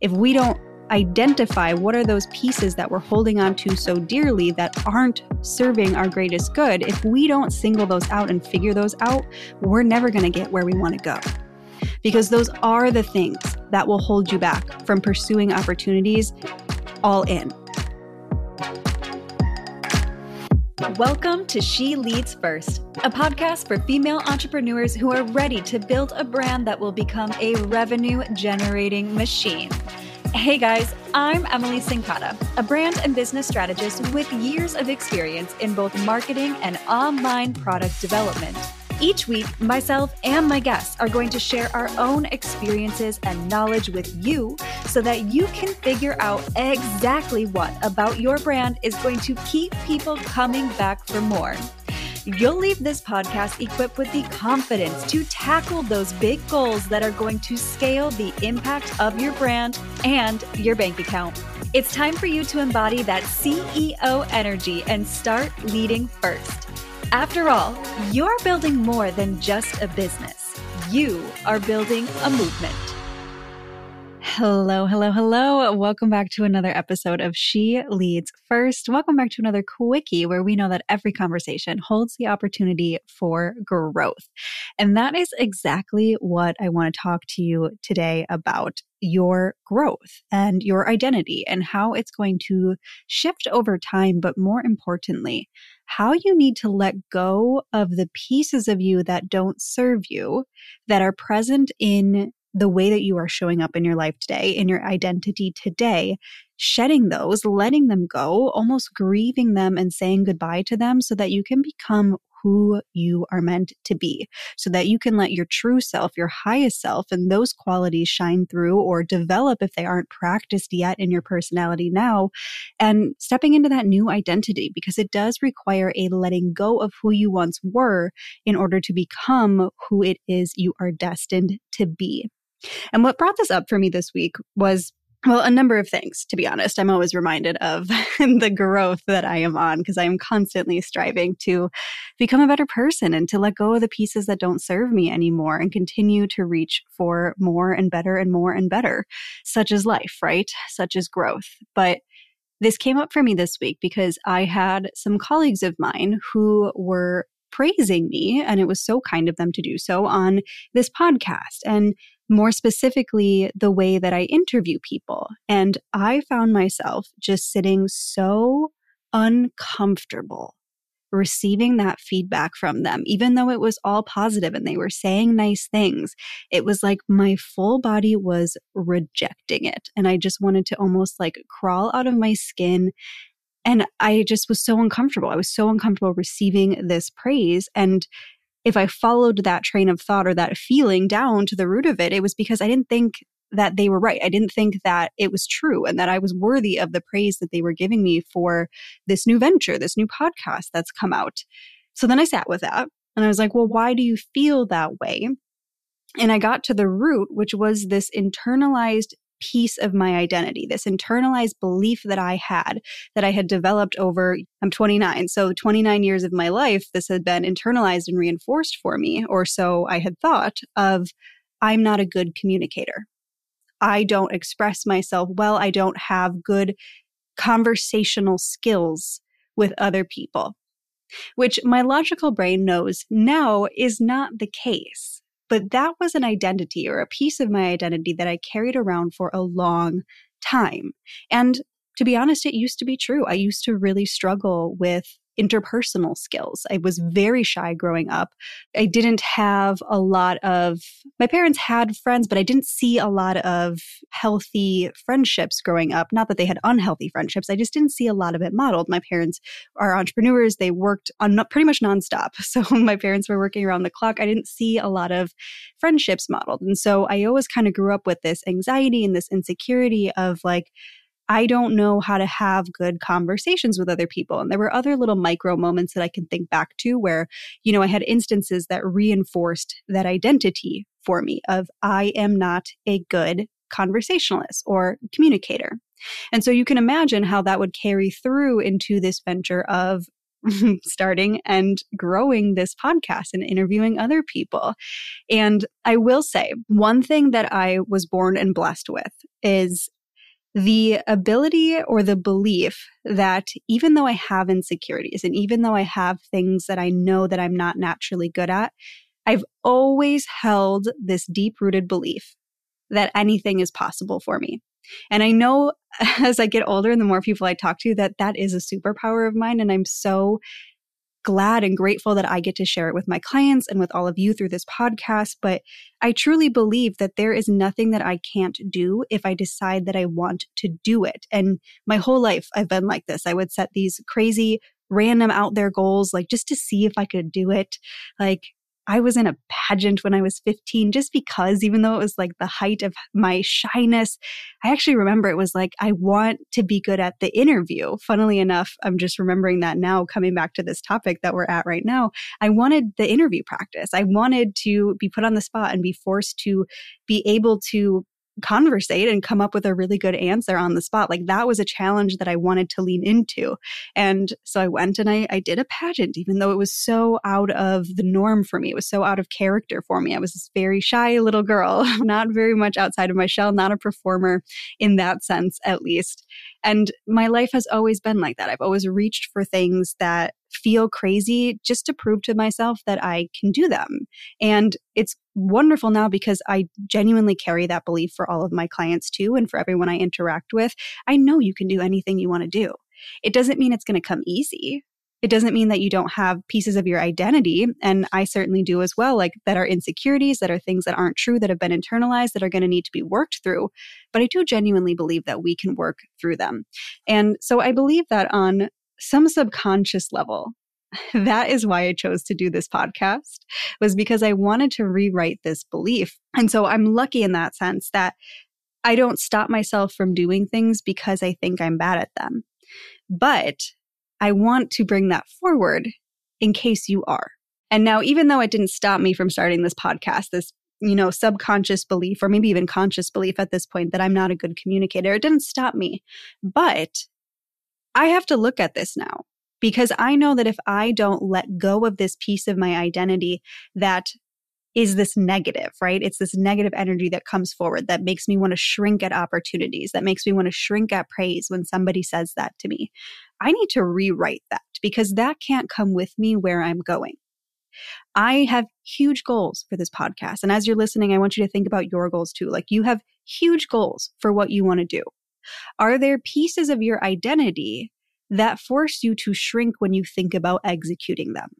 if we don't identify what are those pieces that we're holding on to so dearly that aren't serving our greatest good, if we don't single those out and figure those out, we're never going to get where we want to go. Because those are the things that will hold you back from pursuing opportunities all in. Welcome to She Leads First, a podcast for female entrepreneurs who are ready to build a brand that will become a revenue generating machine. Hey guys, I'm Emily Cincotta, a brand and business strategist with years of experience in both marketing and online product development. Each week, myself and my guests are going to share our own experiences and knowledge with you so that you can figure out exactly what about your brand is going to keep people coming back for more. You'll leave this podcast equipped with the confidence to tackle those big goals that are going to scale the impact of your brand and your bank account. It's time for you to embody that CEO energy and start leading first. After all, you're building more than just a business. You are building a movement. Hello, hello, hello. Welcome back to another episode of She Leads First. Welcome back to another quickie where we know that every conversation holds the opportunity for growth. And that is exactly what I want to talk to you today about your growth and your identity and how it's going to shift over time, but more importantly, how you need to let go of the pieces of you that don't serve you, that are present in the way that you are showing up in your life today, in your identity today, shedding those, letting them go, almost grieving them and saying goodbye to them so that you can become who you are meant to be so that you can let your true self, your highest self, and those qualities shine through or develop if they aren't practiced yet in your personality now and stepping into that new identity because it does require a letting go of who you once were in order to become who it is you are destined to be. And what brought this up for me this week was well, a number of things, to be honest. I'm always reminded of the growth that I am on because I am constantly striving to become a better person and to let go of the pieces that don't serve me anymore and continue to reach for more and better and more and better, such as life, right? Such as growth. But this came up for me this week because I had some colleagues of mine who were praising me, and it was so kind of them to do so on this podcast. And more specifically, the way that I interview people. And I found myself just sitting so uncomfortable receiving that feedback from them, even though it was all positive and they were saying nice things. It was like my full body was rejecting it. And I just wanted to almost like crawl out of my skin. And I just was so uncomfortable. I was so uncomfortable receiving this praise. And if I followed that train of thought or that feeling down to the root of it, it was because I didn't think that they were right. I didn't think that it was true and that I was worthy of the praise that they were giving me for this new venture, this new podcast that's come out. So then I sat with that and I was like, well, why do you feel that way? And I got to the root, which was this internalized piece of my identity, this internalized belief that I had, that I had developed over, I'm 29. So 29 years of my life, this had been internalized and reinforced for me, or so I had thought of, I'm not a good communicator. I don't express myself well. I don't have good conversational skills with other people, which my logical brain knows now is not the case. But that was an identity or a piece of my identity that I carried around for a long time. And to be honest, it used to be true. I used to really struggle with interpersonal skills. I was very shy growing up. I didn't have a lot of, my parents had friends, but I didn't see a lot of healthy friendships growing up. Not that they had unhealthy friendships. I just didn't see a lot of it modeled. My parents are entrepreneurs. They worked on pretty much nonstop. So my parents were working around the clock. I didn't see a lot of friendships modeled. And so I always kind of grew up with this anxiety and this insecurity of like, I don't know how to have good conversations with other people. And there were other little micro moments that I can think back to where, you know, I had instances that reinforced that identity for me of I am not a good conversationalist or communicator. And so you can imagine how that would carry through into this venture of starting and growing this podcast and interviewing other people. And I will say, one thing that I was born and blessed with is the ability or the belief that even though I have insecurities and even though I have things that I know that I'm not naturally good at, I've always held this deep rooted belief that anything is possible for me. And I know as I get older and the more people I talk to that that is a superpower of mine. And I'm so glad and grateful that I get to share it with my clients and with all of you through this podcast. But I truly believe that there is nothing that I can't do if I decide that I want to do it. And my whole life, I've been like this. I would set these crazy, random out there goals, like just to see if I could do it. Like, I was in a pageant when I was 15 just because, even though it was like the height of my shyness, I actually remember it was like, I want to be good at the interview. Funnily enough, I'm just remembering that now, coming back to this topic that we're at right now. I wanted the interview practice. I wanted to be put on the spot and be forced to be able to conversate and come up with a really good answer on the spot. Like that was a challenge that I wanted to lean into. And so I went and I, I did a pageant, even though it was so out of the norm for me. It was so out of character for me. I was this very shy little girl, not very much outside of my shell, not a performer in that sense, at least. And my life has always been like that. I've always reached for things that feel crazy just to prove to myself that I can do them. And it's wonderful now because I genuinely carry that belief for all of my clients too and for everyone I interact with. I know you can do anything you want to do. It doesn't mean it's going to come easy. It doesn't mean that you don't have pieces of your identity. And I certainly do as well, like that are insecurities, that are things that aren't true, that have been internalized, that are going to need to be worked through. But I do genuinely believe that we can work through them. And so I believe that on some subconscious level, that is why I chose to do this podcast was because I wanted to rewrite this belief. And so I'm lucky in that sense that I don't stop myself from doing things because I think I'm bad at them. But I want to bring that forward in case you are. And now, even though it didn't stop me from starting this podcast, this you know, subconscious belief or maybe even conscious belief at this point that I'm not a good communicator. It didn't stop me. But I have to look at this now because I know that if I don't let go of this piece of my identity that is this negative, right? It's this negative energy that comes forward that makes me want to shrink at opportunities, that makes me want to shrink at praise when somebody says that to me. I need to rewrite that because that can't come with me where I'm going. I have huge goals for this podcast. And as you're listening, I want you to think about your goals too. Like you have huge goals for what you want to do. Are there pieces of your identity that force you to shrink when you think about executing them?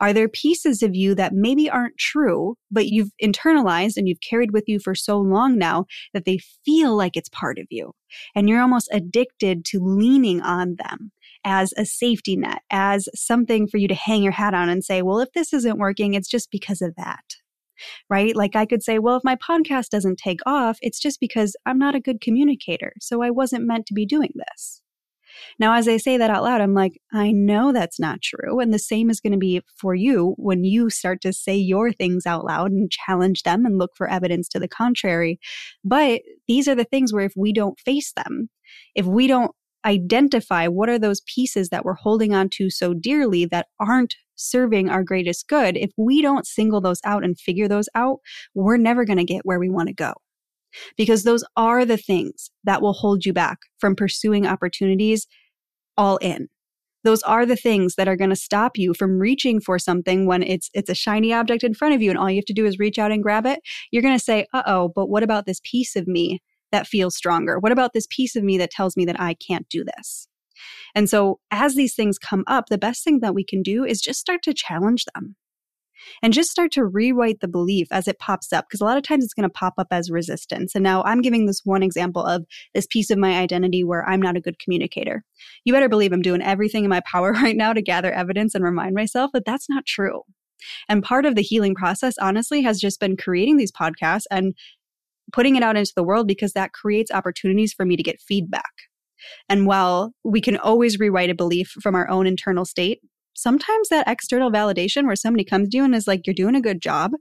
Are there pieces of you that maybe aren't true, but you've internalized and you've carried with you for so long now that they feel like it's part of you? And you're almost addicted to leaning on them as a safety net, as something for you to hang your hat on and say, well, if this isn't working, it's just because of that right? Like I could say, well, if my podcast doesn't take off, it's just because I'm not a good communicator. So I wasn't meant to be doing this. Now, as I say that out loud, I'm like, I know that's not true. And the same is going to be for you when you start to say your things out loud and challenge them and look for evidence to the contrary. But these are the things where if we don't face them, if we don't identify what are those pieces that we're holding on to so dearly that aren't serving our greatest good, if we don't single those out and figure those out, we're never going to get where we want to go. Because those are the things that will hold you back from pursuing opportunities all in. Those are the things that are going to stop you from reaching for something when it's it's a shiny object in front of you and all you have to do is reach out and grab it. You're going to say, "Uh-oh, but what about this piece of me that feels stronger? What about this piece of me that tells me that I can't do this?" And so, as these things come up, the best thing that we can do is just start to challenge them and just start to rewrite the belief as it pops up. Because a lot of times it's going to pop up as resistance. And now I'm giving this one example of this piece of my identity where I'm not a good communicator. You better believe I'm doing everything in my power right now to gather evidence and remind myself that that's not true. And part of the healing process, honestly, has just been creating these podcasts and putting it out into the world because that creates opportunities for me to get feedback. And while we can always rewrite a belief from our own internal state, sometimes that external validation where somebody comes to you and is like, you're doing a good job,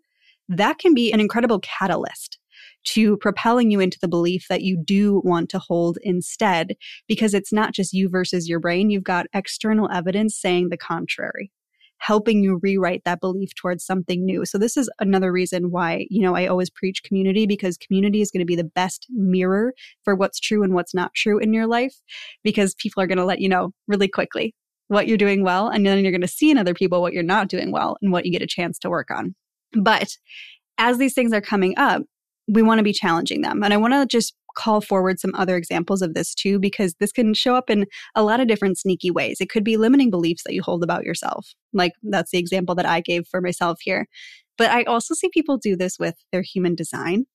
that can be an incredible catalyst to propelling you into the belief that you do want to hold instead, because it's not just you versus your brain. You've got external evidence saying the contrary helping you rewrite that belief towards something new. So this is another reason why, you know, I always preach community because community is going to be the best mirror for what's true and what's not true in your life because people are going to let you know really quickly what you're doing well and then you're going to see in other people what you're not doing well and what you get a chance to work on. But as these things are coming up, we want to be challenging them. And I want to just call forward some other examples of this too, because this can show up in a lot of different sneaky ways. It could be limiting beliefs that you hold about yourself. Like that's the example that I gave for myself here. But I also see people do this with their human design.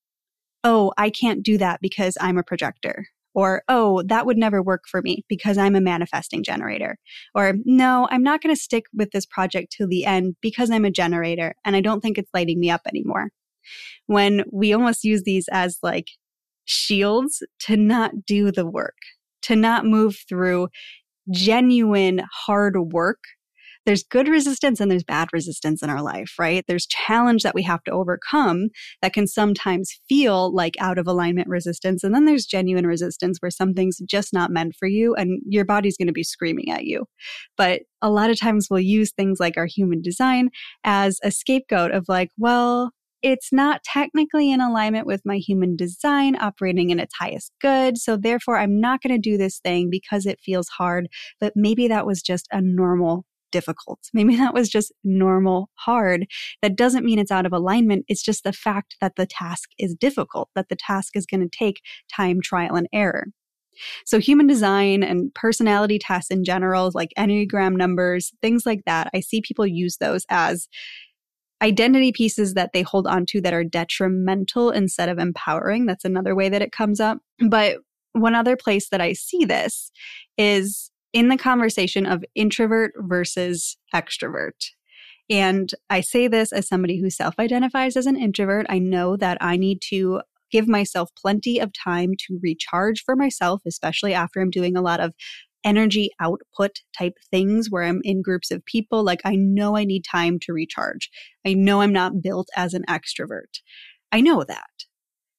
Oh, I can't do that because I'm a projector. Or, oh, that would never work for me because I'm a manifesting generator. Or, no, I'm not going to stick with this project till the end because I'm a generator and I don't think it's lighting me up anymore. When we almost use these as like shields to not do the work, to not move through genuine hard work. There's good resistance and there's bad resistance in our life, right? There's challenge that we have to overcome that can sometimes feel like out of alignment resistance. And then there's genuine resistance where something's just not meant for you and your body's going to be screaming at you. But a lot of times we'll use things like our human design as a scapegoat of like, well, it's not technically in alignment with my human design operating in its highest good. So therefore, I'm not going to do this thing because it feels hard. But maybe that was just a normal difficult. Maybe that was just normal hard. That doesn't mean it's out of alignment. It's just the fact that the task is difficult, that the task is going to take time, trial, and error. So, human design and personality tests in general, like Enneagram numbers, things like that, I see people use those as identity pieces that they hold on to that are detrimental instead of empowering. That's another way that it comes up. But one other place that I see this is in the conversation of introvert versus extrovert. And I say this as somebody who self identifies as an introvert. I know that I need to give myself plenty of time to recharge for myself, especially after I'm doing a lot of energy output type things where I'm in groups of people. Like I know I need time to recharge. I know I'm not built as an extrovert. I know that.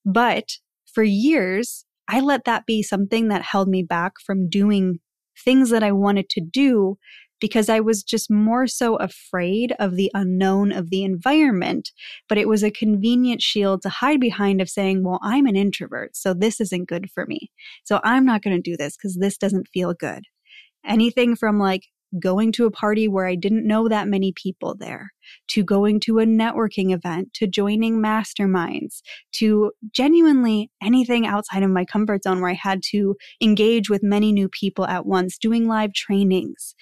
But for years, I let that be something that held me back from doing things that I wanted to do because I was just more so afraid of the unknown of the environment. But it was a convenient shield to hide behind of saying, well, I'm an introvert, so this isn't good for me. So I'm not going to do this because this doesn't feel good. Anything from like going to a party where I didn't know that many people there, to going to a networking event, to joining masterminds, to genuinely anything outside of my comfort zone where I had to engage with many new people at once, doing live trainings,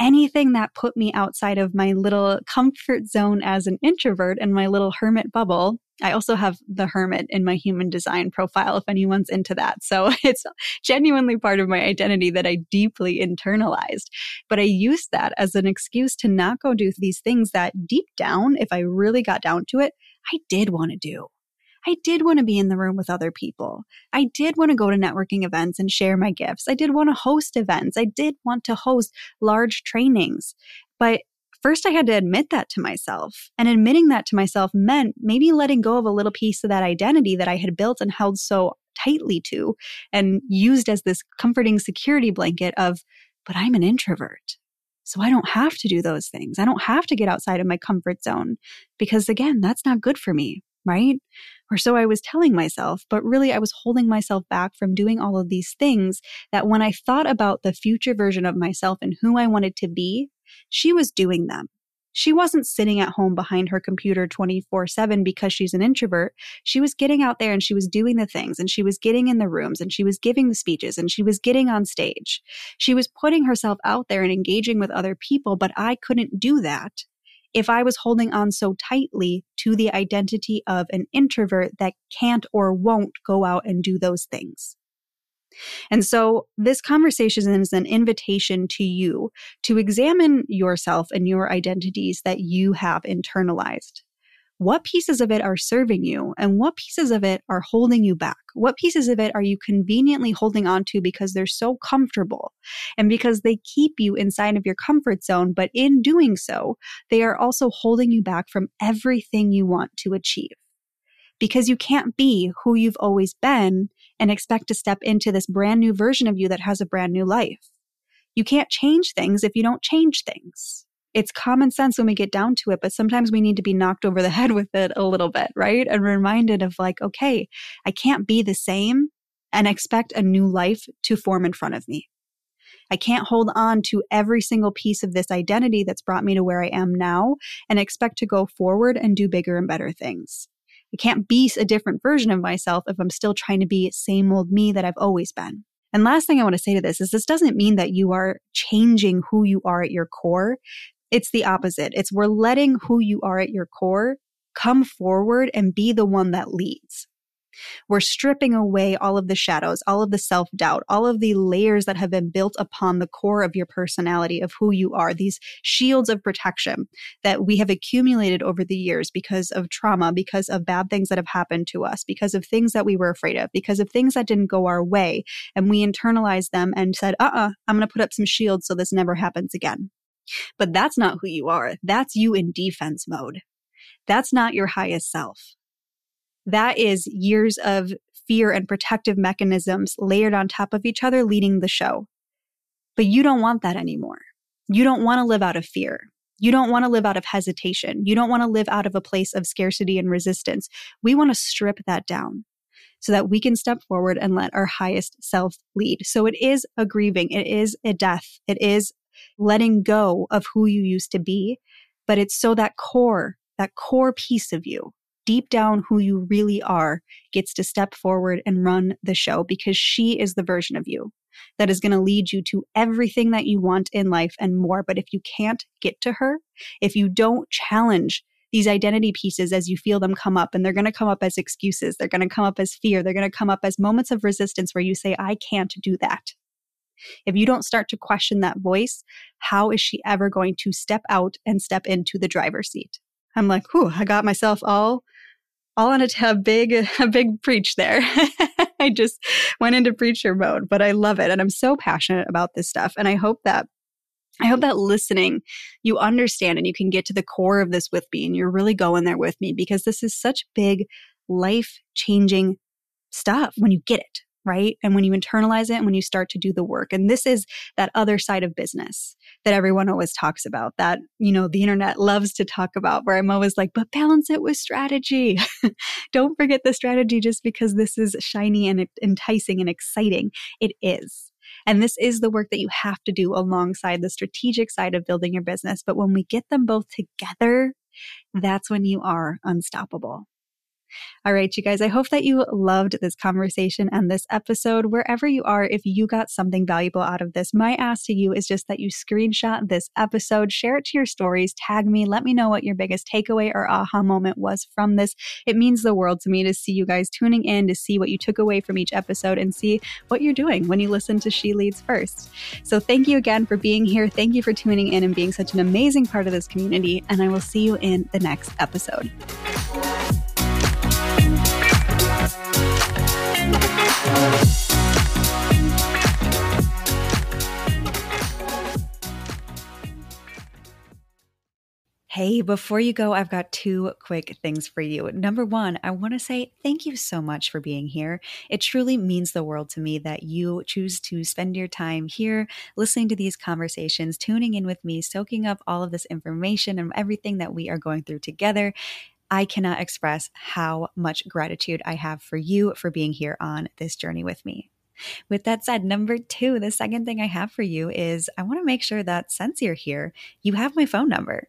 anything that put me outside of my little comfort zone as an introvert and my little hermit bubble. I also have the hermit in my human design profile if anyone's into that. So it's genuinely part of my identity that I deeply internalized. But I used that as an excuse to not go do these things that deep down, if I really got down to it, I did want to do. I did want to be in the room with other people. I did want to go to networking events and share my gifts. I did want to host events. I did want to host large trainings. But first, I had to admit that to myself. And admitting that to myself meant maybe letting go of a little piece of that identity that I had built and held so tightly to and used as this comforting security blanket of, but I'm an introvert. So I don't have to do those things. I don't have to get outside of my comfort zone because, again, that's not good for me right? Or so I was telling myself, but really I was holding myself back from doing all of these things that when I thought about the future version of myself and who I wanted to be, she was doing them. She wasn't sitting at home behind her computer 24 7 because she's an introvert. She was getting out there and she was doing the things and she was getting in the rooms and she was giving the speeches and she was getting on stage. She was putting herself out there and engaging with other people, but I couldn't do that if I was holding on so tightly to the identity of an introvert that can't or won't go out and do those things. And so this conversation is an invitation to you to examine yourself and your identities that you have internalized what pieces of it are serving you and what pieces of it are holding you back? What pieces of it are you conveniently holding on to because they're so comfortable and because they keep you inside of your comfort zone? But in doing so, they are also holding you back from everything you want to achieve. because you can't be who you've always been and expect to step into this brand new version of you that has a brand new life. You can't change things if you don't change things. It's common sense when we get down to it, but sometimes we need to be knocked over the head with it a little bit, right? And reminded of like, okay, I can't be the same and expect a new life to form in front of me. I can't hold on to every single piece of this identity that's brought me to where I am now and expect to go forward and do bigger and better things. I can't be a different version of myself if I'm still trying to be same old me that I've always been. And last thing I want to say to this is this doesn't mean that you are changing who you are at your core. It's the opposite. It's we're letting who you are at your core come forward and be the one that leads. We're stripping away all of the shadows, all of the self doubt, all of the layers that have been built upon the core of your personality, of who you are, these shields of protection that we have accumulated over the years because of trauma, because of bad things that have happened to us, because of things that we were afraid of, because of things that didn't go our way. And we internalized them and said, uh uh-uh, uh, i am going to put up some shields so this never happens again. But that's not who you are. That's you in defense mode. That's not your highest self that is years of fear and protective mechanisms layered on top of each other leading the show. But you don't want that anymore. You don't want to live out of fear. You don't want to live out of hesitation. You don't want to live out of a place of scarcity and resistance. We want to strip that down so that we can step forward and let our highest self lead. So it is a grieving, it is a death, it is letting go of who you used to be, but it's so that core, that core piece of you deep down who you really are gets to step forward and run the show because she is the version of you that is going to lead you to everything that you want in life and more. But if you can't get to her, if you don't challenge these identity pieces as you feel them come up, and they're going to come up as excuses, they're going to come up as fear, they're going to come up as moments of resistance where you say, I can't do that. If you don't start to question that voice, how is she ever going to step out and step into the driver's seat? I'm like, whew, I got myself all all on a, a big a big preach there. I just went into preacher mode, but I love it and I'm so passionate about this stuff and I hope that I hope that listening, you understand and you can get to the core of this with me and you're really going there with me because this is such big life changing stuff when you get it right? And when you internalize it and when you start to do the work. And this is that other side of business that everyone always talks about that, you know, the internet loves to talk about, where I'm always like, but balance it with strategy. Don't forget the strategy just because this is shiny and enticing and exciting. It is. And this is the work that you have to do alongside the strategic side of building your business. But when we get them both together, that's when you are unstoppable. All right, you guys, I hope that you loved this conversation and this episode. Wherever you are, if you got something valuable out of this, my ask to you is just that you screenshot this episode, share it to your stories, tag me, let me know what your biggest takeaway or aha moment was from this. It means the world to me to see you guys tuning in, to see what you took away from each episode, and see what you're doing when you listen to She Leads First. So thank you again for being here. Thank you for tuning in and being such an amazing part of this community. And I will see you in the next episode. Hey, before you go, I've got two quick things for you. Number one, I want to say thank you so much for being here. It truly means the world to me that you choose to spend your time here, listening to these conversations, tuning in with me, soaking up all of this information and everything that we are going through together. I cannot express how much gratitude I have for you for being here on this journey with me. With that said, number two, the second thing I have for you is I want to make sure that since you're here, you have my phone number.